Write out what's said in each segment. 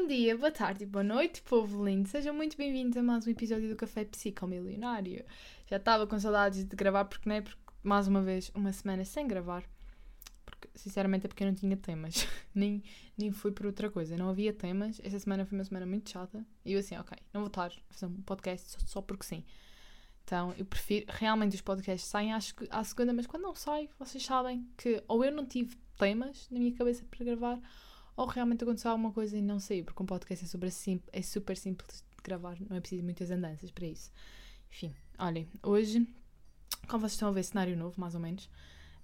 Bom dia, boa tarde, boa noite, povo lindo. Sejam muito bem-vindos a mais um episódio do Café Psicomilionário. Já estava com saudades de gravar, porque não é? Porque, mais uma vez, uma semana sem gravar. Porque, sinceramente, é porque eu não tinha temas. nem, nem fui por outra coisa. Não havia temas. Esta semana foi uma semana muito chata. E eu assim, ok, não vou estar a fazer um podcast só, só porque sim. Então, eu prefiro. Realmente, os podcasts saem à, à segunda, mas quando não sai, vocês sabem que ou eu não tive temas na minha cabeça para gravar ou realmente aconteceu alguma coisa e não sei, porque um podcast é, sobre é super simples de gravar, não é preciso muitas andanças para isso. Enfim, olhem, hoje, como vocês estão a ver, cenário novo, mais ou menos,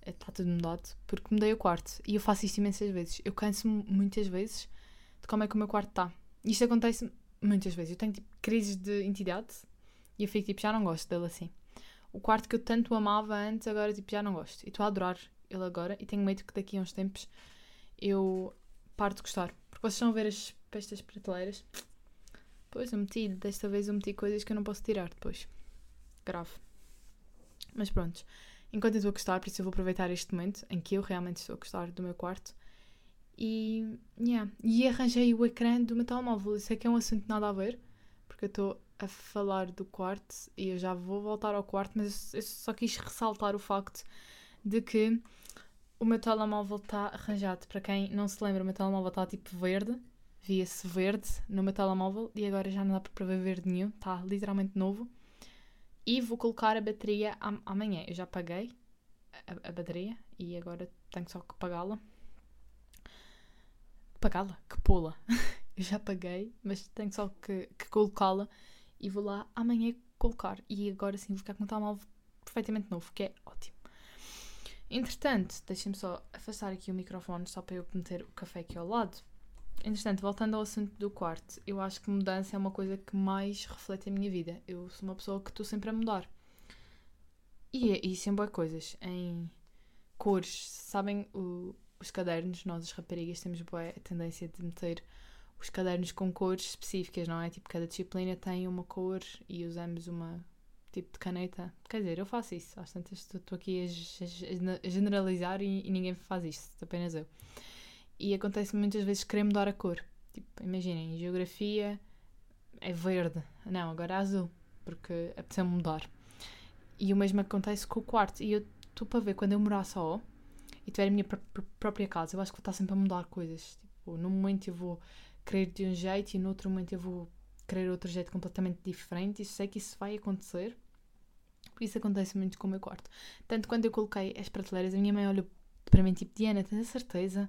está eh, tudo mudado, porque mudei o quarto e eu faço isto imensas vezes. Eu canso-me muitas vezes de como é que o meu quarto está. Isto acontece muitas vezes. Eu tenho tipo crises de entidade e eu fico tipo, já não gosto dele assim. O quarto que eu tanto amava antes, agora tipo, já não gosto. E estou a adorar ele agora e tenho medo que daqui a uns tempos eu paro de gostar. Porque vocês estão a ver as, estas prateleiras. Pois, eu meti, desta vez eu meti coisas que eu não posso tirar depois. Grave. Mas pronto. Enquanto eu estou a gostar, por isso eu vou aproveitar este momento em que eu realmente estou a gostar do meu quarto. E, yeah. e arranjei o ecrã do meu telemóvel. Isso é que é um assunto nada a ver, porque eu estou a falar do quarto e eu já vou voltar ao quarto, mas eu só quis ressaltar o facto de que o meu telemóvel está arranjado. Para quem não se lembra, o meu telemóvel está tipo verde. Via-se verde no meu telemóvel e agora já não dá para ver verde nenhum. Está literalmente novo. E vou colocar a bateria amanhã. Eu já paguei a, a bateria e agora tenho só que pagá-la. Pagá-la? Que pô-la. eu já paguei, mas tenho só que, que colocá-la e vou lá amanhã colocar. E agora sim vou ficar com um telemóvel perfeitamente novo, que é ótimo. Entretanto, deixem-me só afastar aqui o microfone só para eu meter o café aqui ao lado. Entretanto, voltando ao assunto do quarto, eu acho que mudança é uma coisa que mais reflete a minha vida. Eu sou uma pessoa que estou sempre a mudar. E, e é coisas. Em cores, sabem o, os cadernos, nós as raparigas temos boa tendência de meter os cadernos com cores específicas, não é? Tipo, cada disciplina tem uma cor e usamos uma tipo de caneta. Quer dizer, eu faço isso. Às tantas estou aqui a, generalizar e, e, ninguém faz isto, apenas eu. E acontece muitas vezes querer mudar a cor. Tipo, imaginem, geografia é verde. Não, agora é azul, porque apeteceu mudar. E o mesmo acontece com o quarto. E eu estou para ver quando eu morar só e tiver a minha pr pr própria casa, eu acho que vou estar sempre a mudar coisas. Tipo, num momento eu vou querer de um jeito e no outro momento eu vou querer outro jeito completamente diferente. E sei que isso vai acontecer. Isso acontece muito com o meu quarto. Tanto quando eu coloquei as prateleiras, a minha mãe olhou para mim tipo, Diana, tens a certeza?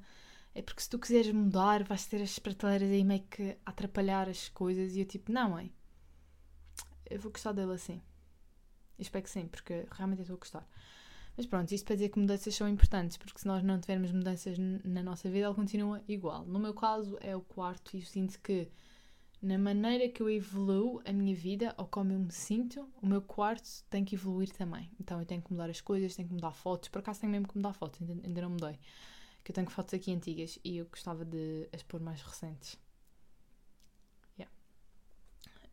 É porque se tu quiseres mudar, vais ter as prateleiras aí meio que a atrapalhar as coisas. E eu tipo, não, mãe. Eu vou gostar dele assim. Eu espero que sim, porque realmente eu estou a gostar. Mas pronto, isto para dizer que mudanças são importantes, porque se nós não tivermos mudanças na nossa vida, ela continua igual. No meu caso é o quarto e eu sinto que na maneira que eu evoluo a minha vida ou como eu me sinto, o meu quarto tem que evoluir também. Então eu tenho que mudar as coisas, tenho que mudar fotos. Por acaso tenho mesmo que mudar fotos, ainda, não mudei. Que eu tenho fotos aqui antigas e eu gostava de as pôr mais recentes. Yeah.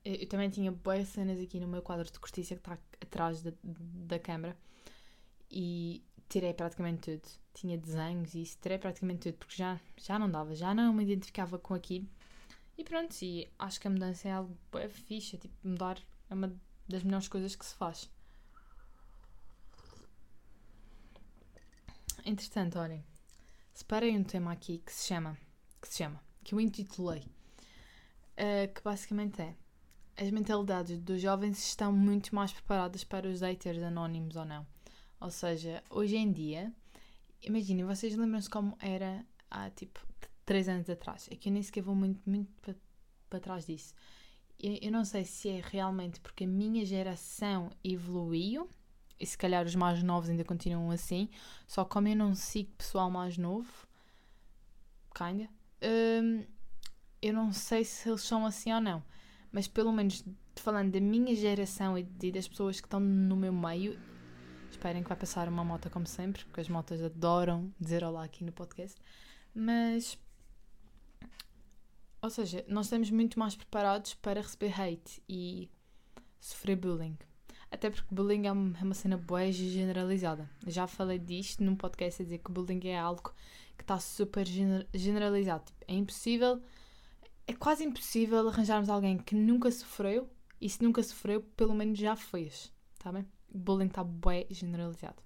Eu, eu também tinha boas cenas aqui no meu quadro de cortiça que está atrás da, da câmera e tirei praticamente tudo. Tinha desenhos e isso, tirei praticamente tudo porque já, já não dava, já não me identificava com aquilo e pronto, e acho que a mudança é algo é fixe, é tipo, mudar é uma das melhores coisas que se faz. Entretanto, olhem, separei um tema aqui que se chama, que se chama, que eu intitulei, uh, que basicamente é as mentalidades dos jovens estão muito mais preparadas para os haters anónimos ou não. Ou seja, hoje em dia, imaginem, vocês lembram-se como era há tipo três anos atrás. É que eu nem sequer vou muito, muito para pa trás disso. Eu, eu não sei se é realmente porque a minha geração evoluiu e se calhar os mais novos ainda continuam assim, só como eu não sigo pessoal mais novo, kinda, hum, eu não sei se eles são assim ou não, mas pelo menos falando da minha geração e das pessoas que estão no meu meio, esperem que vai passar uma moto como sempre, porque as motas adoram dizer olá aqui no podcast, mas ou seja, nós estamos muito mais preparados para receber hate e sofrer bullying. Até porque bullying é uma, é uma cena boa generalizada. Já falei disto num podcast a dizer que bullying é algo que está super generalizado. Tipo, é impossível é quase impossível arranjarmos alguém que nunca sofreu e se nunca sofreu, pelo menos já fez, tá bem? Bullying está bem generalizado.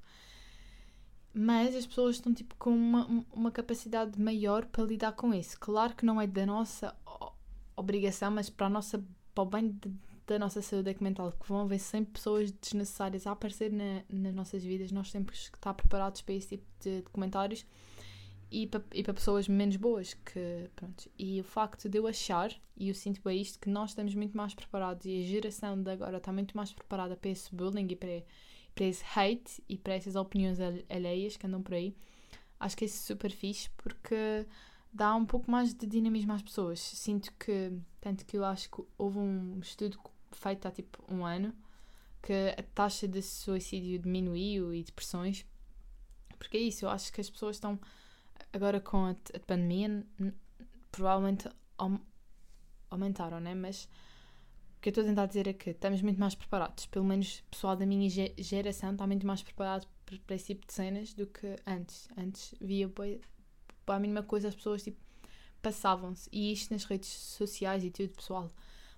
Mas as pessoas estão tipo com uma, uma capacidade maior para lidar com isso. Claro que não é da nossa obrigação, mas para, a nossa, para o bem de, da nossa saúde mental, que vão haver sempre pessoas desnecessárias a aparecer na, nas nossas vidas, nós temos que estar preparados para esse tipo de, de comentários e para, e para pessoas menos boas que pronto e o facto de eu achar e eu sinto bem isto que nós estamos muito mais preparados e a geração de agora está muito mais preparada para esse bullying e para, para esse hate e para essas opiniões alheias que andam por aí. Acho que é super fixe porque dá um pouco mais de dinamismo às pessoas. Sinto que tanto que eu acho que houve um estudo feito há tipo um ano que a taxa de suicídio diminuiu e depressões porque é isso eu acho que as pessoas estão agora com a, a pandemia, provavelmente aumentaram, né? Mas o que eu estou a tentar dizer é que estamos muito mais preparados. Pelo menos o pessoal da minha geração está muito mais preparado para esse tipo de cenas do que antes. Antes via para a mínima coisa as pessoas tipo, passavam-se. E isto nas redes sociais e tudo, pessoal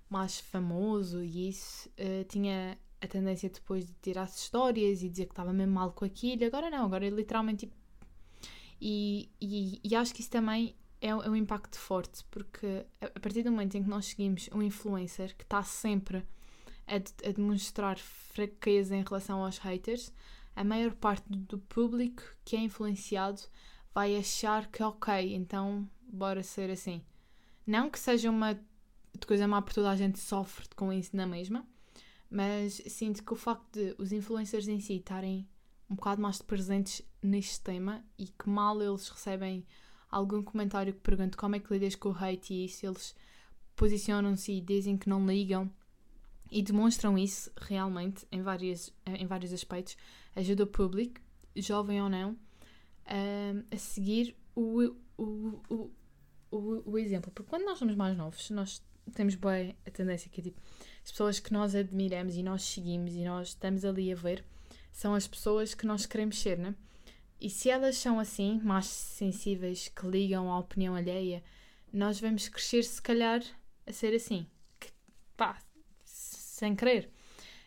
mais famoso e isso uh, tinha a tendência depois de tirar histórias e dizer que estava mesmo mal com aquilo. Agora não, agora é literalmente tipo, e, e, e acho que isso também é, é um impacto forte, porque a, partir do momento em que nós seguimos um influencer que está sempre a, a demonstrar fraqueza em relação aos haters, a maior parte do público que é influenciado vai achar que ok, então bora ser assim. Não que seja uma coisa má porque toda a gente sofre com isso na mesma, mas sinto que o facto de os influencers em si estarem um bocado mais presentes neste tema e que mal eles recebem algum comentário que pergunte como é que lidas com o hate e isso, eles posicionam-se e dizem que não ligam e demonstram isso realmente em, várias, em vários aspectos. Ajuda o público, jovem ou não, a, a seguir o, o, o, o, o exemplo. Porque quando nós somos mais novos, nós temos bem a tendência que é tipo, as pessoas que nós admiramos e nós seguimos e nós estamos ali a ver são as pessoas que nós queremos ser, né? E se elas são assim, mais sensíveis, que ligam à opinião alheia, nós vamos crescer, se calhar, a ser assim. Que, pá, sem querer.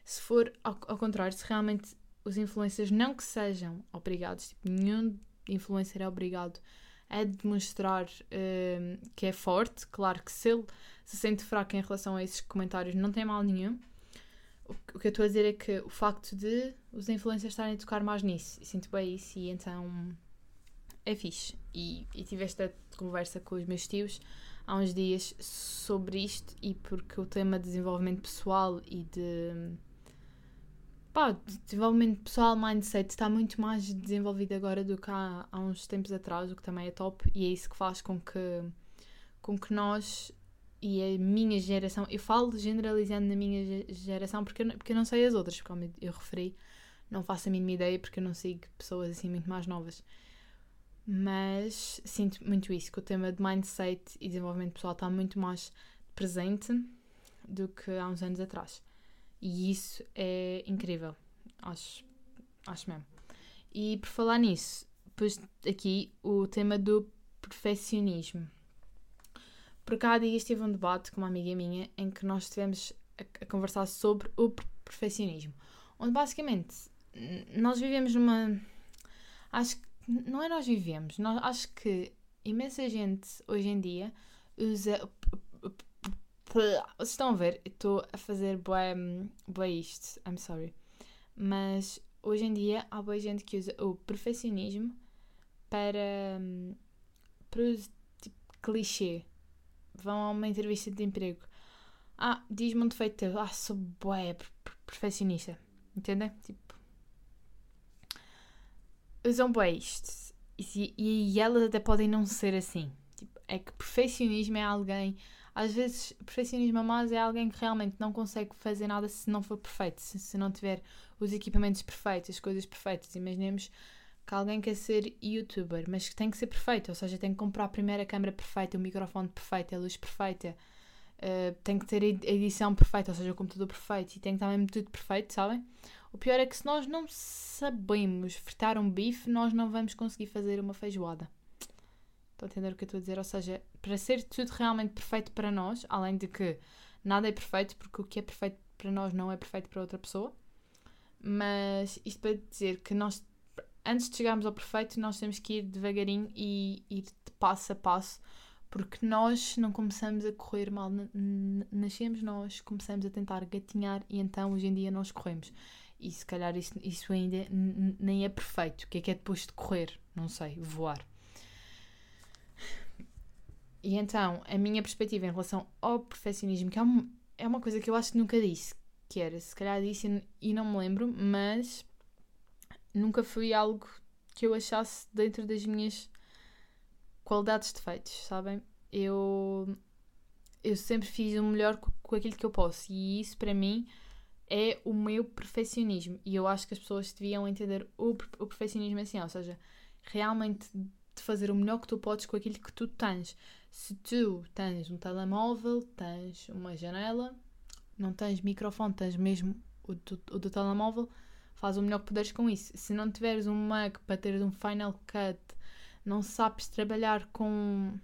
Se for ao, ao, contrário, se realmente os influencers não que sejam obrigados, tipo, nenhum influencer é obrigado a demonstrar uh, que é forte, claro que se ele se sente fraco em relação a esses comentários, não tem mal nenhum o que eu estou a dizer é que o facto de os influencers estarem a tocar mais nisso, sinto bem isso, e então é fixe. E, e tive esta conversa com os meus tios há uns dias sobre isto, e porque o tema de desenvolvimento pessoal e de. Pá, de desenvolvimento pessoal, mindset, está muito mais desenvolvido agora do que há, há uns tempos atrás, o que também é top, e é isso que faz com que, com que nós e a minha geração, eu falo generalizando na minha geração porque eu, porque eu não sei as outras, como eu referi, não faço a mínima ideia porque eu não sigo pessoas assim muito mais novas. Mas sinto muito isso, que o tema de mindset e desenvolvimento pessoal está muito mais presente do que há uns anos atrás. E isso é incrível, acho, acho mesmo. E por falar nisso, pus aqui o tema do perfeccionismo. Porque há dias tive um debate com uma amiga minha em que nós estivemos a, conversar sobre o perfeccionismo. Onde basicamente nós vivemos numa. Acho que. Não é nós vivemos, nós, acho que imensa gente hoje em dia usa. Vocês estão a ver? Estou a fazer bem, bem isto, I'm sorry. Mas hoje em dia há boa gente que usa o perfeccionismo para. para tipo, clichê vão a uma entrevista de emprego. Ah, diz-me um defeito teu. Ah, sou bué, perfeccionista. Entendem? Tipo. Usam bué isto. E, e elas até podem não ser assim. Tipo, é que perfeccionismo é alguém. Às vezes, perfeccionismo a mais é alguém que realmente não consegue fazer nada se não for perfeito. Se, se não tiver os equipamentos perfeitos, as coisas perfeitas. Imaginemos que alguém quer ser youtuber, mas que tem que ser perfeito, ou seja, tem que comprar a primeira câmera perfeita, o microfone perfeito, a luz perfeita, uh, tem que ter a edição perfeita, ou seja, o computador perfeito, e tem que estar mesmo tudo perfeito, sabem? O pior é que se nós não sabemos fritar um bife, nós não vamos conseguir fazer uma feijoada. Estão a entender o que eu estou a dizer? Ou seja, para ser tudo realmente perfeito para nós, além de que nada é perfeito, porque o que é perfeito para nós não é perfeito para outra pessoa. Mas isto para dizer que nós, antes de chegarmos ao perfeito, nós temos que ir devagarinho e ir de passo a passo, porque nós não começamos a correr mal. Nascemos, nós começamos a tentar gatinhar e então hoje em dia nós corremos. E se calhar isso, isso ainda nem é perfeito. O que é que é depois de correr? Não sei, voar. E então, a minha perspectiva em relação ao perfeccionismo, que é, um, é uma coisa que eu acho que nunca disse, que era, se calhar disse e não me lembro, mas nunca foi algo que eu achasse dentro das minhas qualidades de defeitos, sabem? Eu, eu sempre fiz o melhor com aquilo que eu posso e isso para mim é o meu perfeccionismo e eu acho que as pessoas deviam entender o, o perfeccionismo assim, ou seja, realmente de fazer o melhor que tu podes com aquilo que tu tens. Se tu tens um telemóvel, tens uma janela, não tens microfone, tens mesmo o do, o do telemóvel, faz o melhor que puderes com isso. Se não tiveres um Mac para teres um Final Cut, não sabes trabalhar com.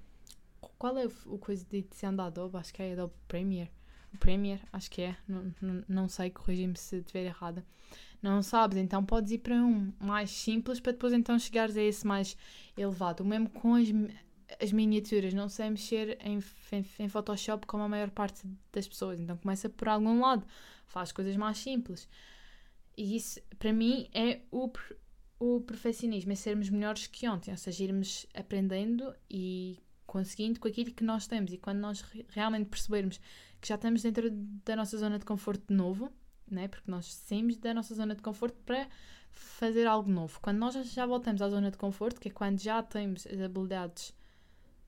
Qual é o, coisa de edição da Adobe? Acho que é Adobe Premiere. Premiere, acho que é. Não, não, não sei, corrigi-me se estiver errada. Não sabes, então podes ir para um mais simples para depois então chegares a esse mais elevado. O mesmo com as, as miniaturas, não sei mexer em, em, em, Photoshop como a maior parte das pessoas, então começa por algum lado, faz coisas mais simples. E isso, para mim, é o, o perfeccionismo, é sermos melhores que ontem, ou seja, irmos aprendendo e conseguindo com aquilo que nós temos. E quando nós realmente percebermos que já estamos dentro da nossa zona de conforto de novo, né? porque nós saímos da nossa zona de conforto para fazer algo novo. Quando nós já voltamos à zona de conforto, que é quando já temos as habilidades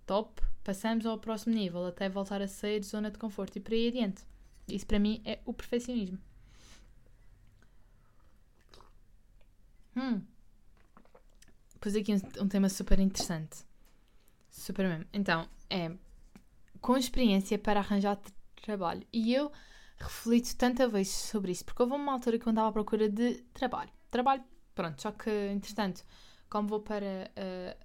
top, passamos ao próximo nível, até voltar a sair de zona de conforto e para aí adiante. Isso para mim é o perfeccionismo. Hum. Pus aqui um, um tema super interessante. Super mesmo. Então, é com experiência para arranjar trabalho. E eu reflito tanta vez sobre isso, porque houve uma altura que eu andava à procura de trabalho. Trabalho, pronto, só que, entretanto, como vou para uh,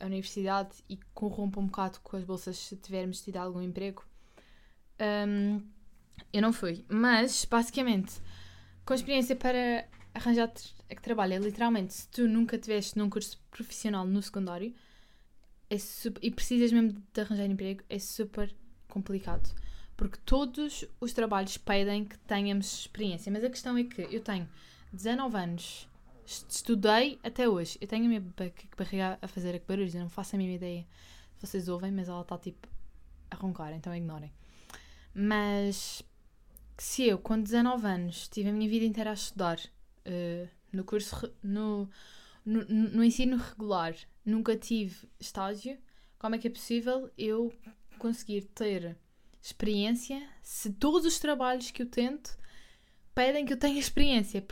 a universidade e corrompo um bocado com as bolsas se tivermos tido algum emprego, um, eu não fui. Mas, basicamente, com experiência para arranjar trabalho, é literalmente, se tu nunca tiveste num curso profissional no secundário é super, e precisas mesmo de arranjar emprego, é super complicado porque todos os trabalhos pedem que tenhamos experiência. Mas a questão é que eu tenho 19 anos, estudei até hoje. Eu tenho a minha barriga a fazer barulhos, eu não faço a mínima ideia. Vocês ouvem, mas ela está tipo a roncar, então ignorem. Mas se eu, com 19 anos, tive a minha vida inteira a estudar uh, no curso, no, no, no ensino regular, nunca tive estágio, como é que é possível eu conseguir ter experiência se todos os trabalhos que eu tento pedem que eu tenha experiência.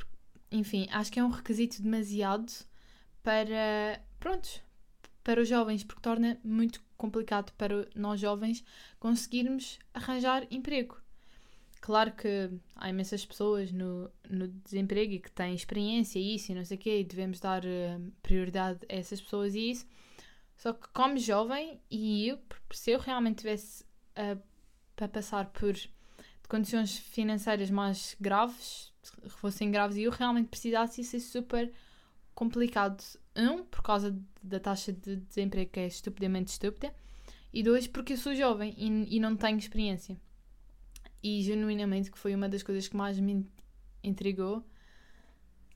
Enfim, acho que é um requisito demasiado para. Prontos, para os jovens, porque torna muito complicado para nós jovens conseguirmos arranjar emprego. Claro que há imensas pessoas no, no desemprego e que têm experiência e isso e não sei o quê, e devemos dar uh, prioridade a essas pessoas e isso. Só que como jovem, e eu, se eu realmente tivesse a para passar por condições financeiras mais graves, fossem graves, e eu realmente precisasse, isso é super complicado. Um, por causa da taxa de desemprego que é estupidamente estúpida, e dois, porque eu sou jovem e, e não tenho experiência. E genuinamente que foi uma das coisas que mais me intrigou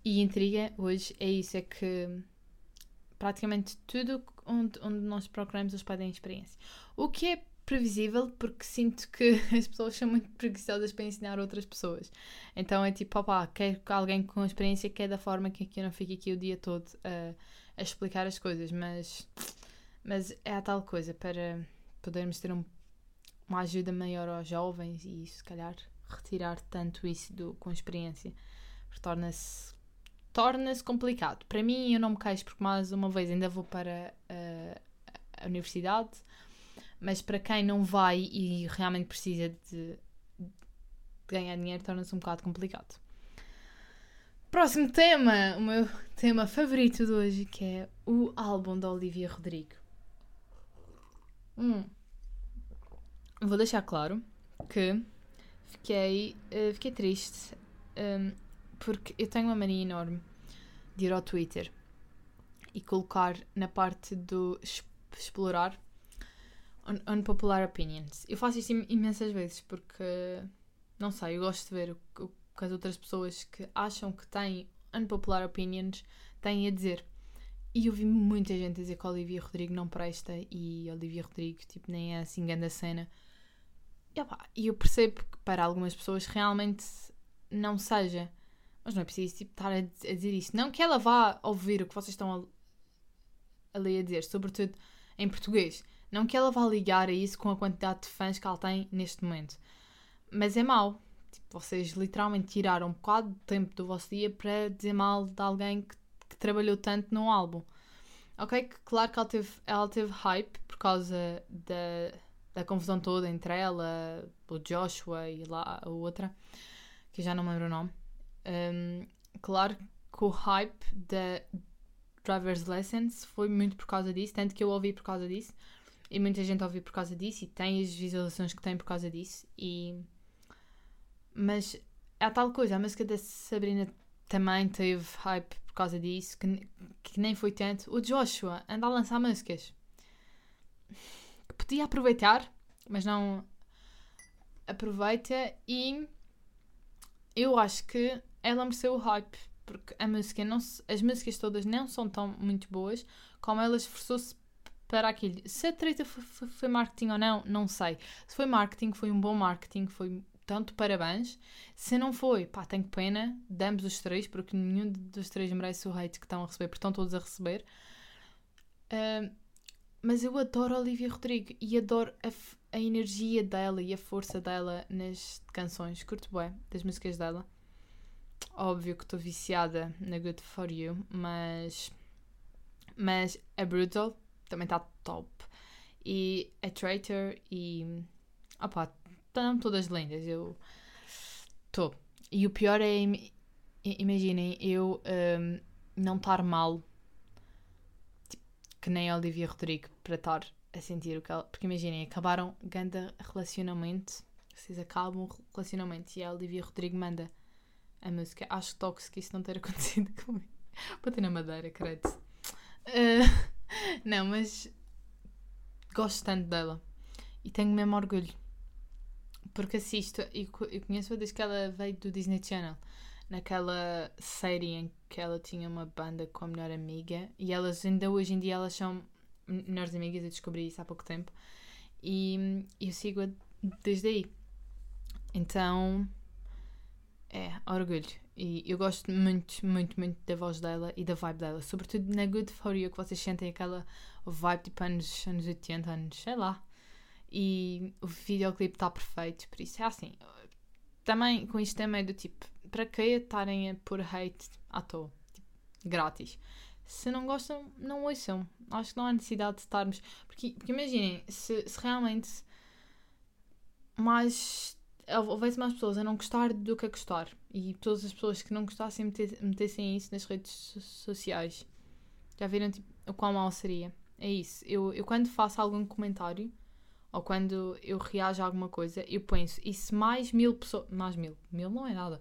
e intriga hoje é isso, é que praticamente tudo onde, onde nós procuramos os pedem experiência. O que é previsível porque sinto que as pessoas são muito preguiçosas para ensinar outras pessoas. Então é tipo, opá, quero que alguém com experiência que é da forma que eu não fique aqui o dia todo a, a explicar as coisas, mas, mas é a tal coisa para podermos ter um, uma ajuda maior aos jovens e se calhar retirar tanto isso do, com experiência, torna-se torna-se complicado. Para mim, eu não me queixo porque mais uma vez ainda vou para a, a universidade mas para quem não vai e realmente precisa de, de ganhar dinheiro, torna-se um bocado complicado. Próximo tema, o meu tema favorito de hoje, que é o álbum da Olivia Rodrigo. Hum. Vou deixar claro que fiquei, uh, fiquei triste um, porque eu tenho uma mania enorme de ir ao Twitter e colocar na parte do explorar un unpopular opinions. Eu faço isto imensas vezes porque, não sei, eu gosto de ver o, o que as outras pessoas que acham que têm unpopular opinions têm a dizer. E eu vi muita gente dizer que Olivia Rodrigo não presta e Olivia Rodrigo tipo, nem é assim grande a cena. E eu percebo que para algumas pessoas realmente não seja. Mas não é preciso tipo, estar a, dizer isso. Não que ela vá ouvir o que vocês estão a, a ler a dizer, sobretudo em português. Não que ela vá ligar a isso com a quantidade de fãs que ela tem neste momento. Mas é mau. Tipo, vocês literalmente tiraram um bocado de tempo do vosso dia para dizer mal de alguém que, que trabalhou tanto num álbum. Ok, claro que ela teve, ela teve hype por causa da, da confusão toda entre ela, o Joshua e lá a outra, que já não me lembro o nome. Um, claro que o hype da Driver's Lessons foi muito por causa disso, tanto que eu ouvi por causa disso, e muita gente ouviu por causa disso, e tem as visualizações que tem por causa disso, e mas é a tal coisa, a música da Sabrina também teve hype por causa disso, que, que nem foi tanto. O Joshua anda a lançar músicas podia aproveitar, mas não aproveita e eu acho que ela mereceu o hype, porque a música não se, as músicas todas não são tão muito boas como ela esforçou-se para aquilo. Se a treta foi, foi, marketing ou não, não sei. Se foi marketing, foi um bom marketing, foi tanto parabéns. Se não foi, pá, tenho pena, damos os três, porque nenhum dos três merece o hate que estão a receber, porque estão todos a receber. Uh, mas eu adoro a Olivia Rodrigo e adoro a, a, energia dela e a força dela nas canções. Curto bem das músicas dela. Óbvio que estou viciada na Good For You, mas. Mas a Brutal também está top. E a Traitor e. Opá, estão todas lindas. Eu estou. E o pior é, imaginem, eu um, não estar mal, que nem a Olivia Rodrigo, para estar a sentir o que ela. Porque imaginem, acabaram ganda relacionamento, vocês acabam o relacionamento e a Olivia Rodrigo manda a música. Acho tóxico isso não ter acontecido comigo. ter na madeira, credo. Uh, não, mas gosto tanto dela e tenho mesmo orgulho porque assisto e conheço-a desde que ela veio do Disney Channel. Naquela série em que ela tinha uma banda com a melhor amiga. E elas ainda hoje em dia elas são melhores amigas. Eu descobri isso há pouco tempo. E eu sigo-a desde aí. Então é orgulho. E eu gosto muito, muito, muito da voz dela e da vibe dela. Sobretudo na Good For You, que vocês sentem aquela vibe tipo anos, anos 80, anos, sei lá, e o videoclipe está perfeito, por isso é assim. Também com isto também do tipo, para que estarem a pôr hate à toa? Tipo, grátis. Se não gostam, não ouçam. Acho que não há necessidade de estarmos. Porque, porque imaginem, se, se realmente mais houvesse mais pessoas a não gostar do que a gostar e todas as pessoas que não gostassem metessem isso nas redes sociais já viram tipo, o quão mal seria é isso eu, eu quando faço algum comentário ou quando eu reajo a alguma coisa, eu penso, e se mais mil pessoas. Mais mil? Mil não é nada.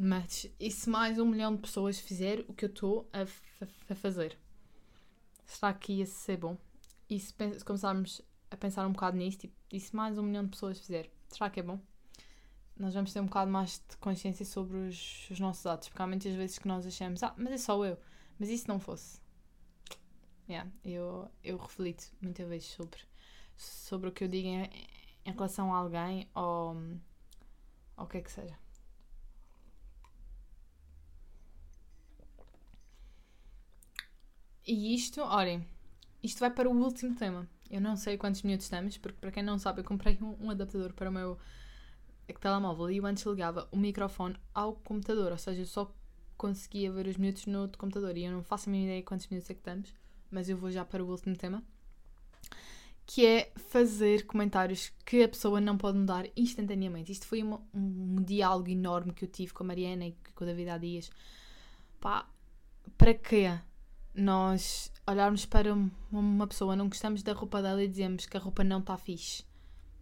Mas e se mais um milhão de pessoas fizer o que eu estou a, a, fazer? Será que ia ser bom? E se, se começarmos a pensar um bocado nisso, tipo, e se mais um milhão de pessoas fizer? Será que é bom? Nós vamos ter um bocado mais de consciência sobre os, os nossos atos, porque há muitas vezes que nós achamos, ah, mas é só eu. Mas e se não fosse? Yeah, eu, eu reflito muitas vezes sobre sobre o que eu digo em, em relação a alguém ou, ou o que é que seja. E isto, olhem, isto vai para o último tema. Eu não sei quantos minutos estamos, porque para quem não sabe, eu comprei um, um adaptador para o meu telemóvel e eu antes ligava o microfone ao computador, ou seja, eu só conseguia ver os minutos no outro computador e eu não faço a minha ideia quantos minutos é que estamos, mas eu vou já para o último tema que é fazer comentários que a pessoa não pode mudar instantaneamente. Isto foi uma, um diálogo enorme que eu tive com a Mariana e com a David há dias. Pá, para quê? Nós olharmos para uma pessoa, não gostamos da roupa dela e dizemos que a roupa não está fixe.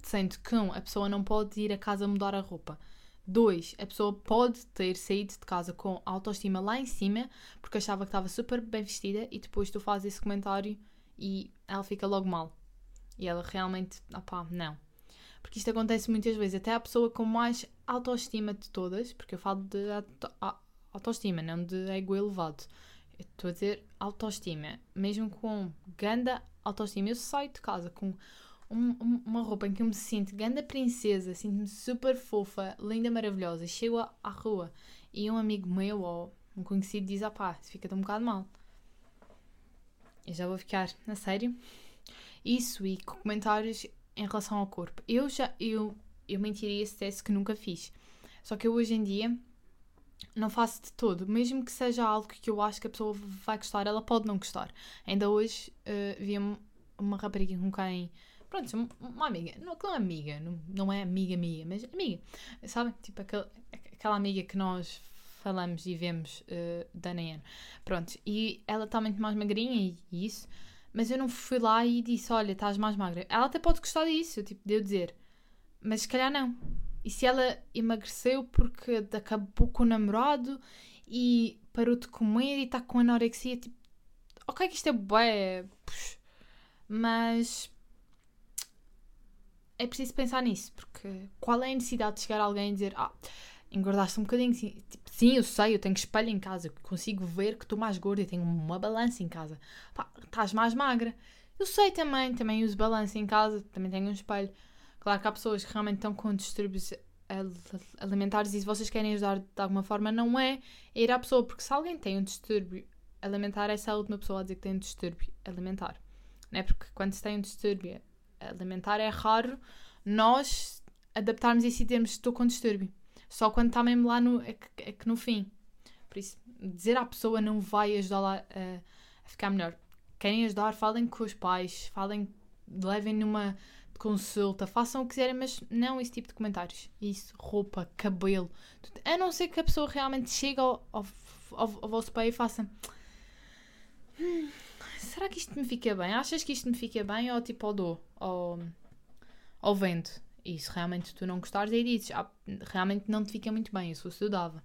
Sendo que, um, a pessoa não pode ir a casa mudar a roupa. Dois, a pessoa pode ter saído de casa com autoestima lá em cima porque achava que estava super bem vestida e depois tu fazes esse comentário e ela fica logo mal. E ela realmente, opá, não. Porque isto acontece muitas vezes. Até a pessoa com mais autoestima de todas, porque eu falo de auto, autoestima, não de ego elevado. Estou a dizer autoestima. Mesmo com ganda autoestima. Eu saio de casa com um, uma roupa em que eu me sinto ganda princesa, sinto-me super fofa, linda, maravilhosa. Chego à, rua e um amigo meu ou um conhecido diz: Ah pá, fica-te um bocado mal. Eu já vou ficar, na sério. Isso e comentários em relação ao corpo. Eu já, eu, eu mentiria se dissesse que nunca fiz. Só que eu hoje em dia não faço de todo. Mesmo que seja algo que eu acho que a pessoa vai gostar, ela pode não gostar. Ainda hoje uh, vi uma rapariga com quem Pronto, uma amiga. Não, não é amiga, não, não é amiga amiga, mas amiga. Sabe? Tipo aquela, aquela amiga que nós falamos e vemos uh, da ano. Pronto, e ela está muito mais magrinha e, e, isso, mas eu não fui lá e disse: Olha, estás mais magra. Ela até pode gostar disso, tipo, de eu dizer, mas se calhar não. E se ela emagreceu porque acabou com o namorado e parou de comer e está com anorexia, tipo, ok, que isto é bué, mas é preciso pensar nisso, porque qual é a necessidade de chegar alguém e dizer ah, engordaste um bocadinho? Sim, tipo, sim, eu sei, eu tenho espelho em casa, eu consigo ver que estou mais gorda, eu tenho uma balança em casa. Pá, estás mais magra. Eu sei também, também uso balança em casa, também tenho um espelho. Claro que há pessoas que realmente estão com distúrbios alimentares e se vocês querem ajudar de alguma forma, não é ir à pessoa, porque se alguém tem um distúrbio alimentar, essa é a última pessoa a dizer que tem um distúrbio alimentar. Não é? Porque quando se tem um distúrbio alimentar é raro nós adaptarmos isso e termos estou com distúrbio. Só quando está mesmo lá no, é que, é que no fim. Por isso, dizer à pessoa não vai ajudá-la a, a, ficar melhor. Querem ajudar, falem com os pais, falem, levem numa consulta, façam o que quiserem, mas não esse tipo de comentários. Isso, roupa, cabelo. Tudo. A não ser que a pessoa realmente chegue ao, ao, ao, ao vosso pai e faça. Hum, será que isto me fica bem? Achas que isto me fica bem ou tipo ao dou? Ou, ao vento? E se realmente tu não gostares, aí dizes, ah, realmente não te fica muito bem, eu sou dava.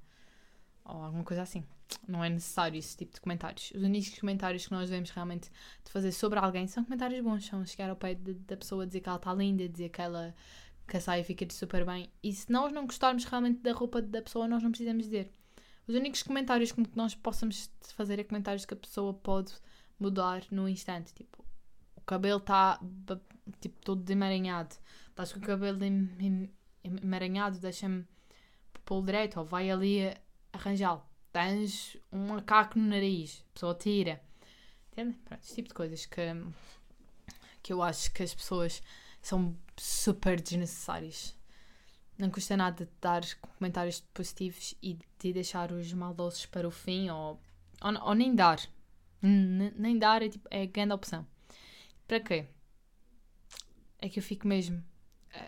Ou alguma coisa assim. Não é necessário esse tipo de comentários. Os únicos comentários que nós devemos realmente de fazer sobre alguém são comentários bons. São chegar ao pé de, da pessoa, dizer que ela está linda, dizer que ela que a saia fica-lhe super bem. E se nós não gostarmos realmente da roupa da pessoa, nós não precisamos dizer. Os únicos comentários que nós possamos fazer é comentários que a pessoa pode mudar no instante. Tipo, o cabelo está tipo, todo desemaranhado. Estás com o cabelo emaranhado, deixa-me pô-lo direito, ou vai ali arranjá-lo. Tens um macaco no nariz, a pessoa tira. Entende? Pronto, esse tipo de coisas que, que eu acho que as pessoas são super desnecessárias. Não custa nada dar comentários positivos e de deixar os maldosos para o fim ou, ou, ou nem dar. N nem dar é, tipo, é a grande opção. Para quê? É que eu fico mesmo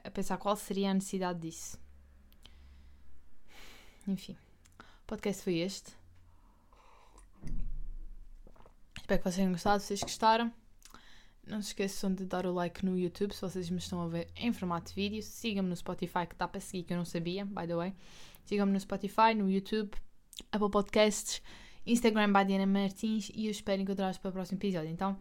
a pensar qual seria a necessidade disso. Enfim, podcast foi este. Espero que vocês tenham gostado. Se vocês gostaram, não se esqueçam de dar o like no YouTube se vocês me estão a ver em formato de vídeo. Sigam-me no Spotify, que está para seguir, que eu não sabia, by the way. Sigam-me no Spotify, no YouTube, Apple Podcasts, Instagram by Diana Martins e eu espero encontrar-vos para o próximo episódio. Então,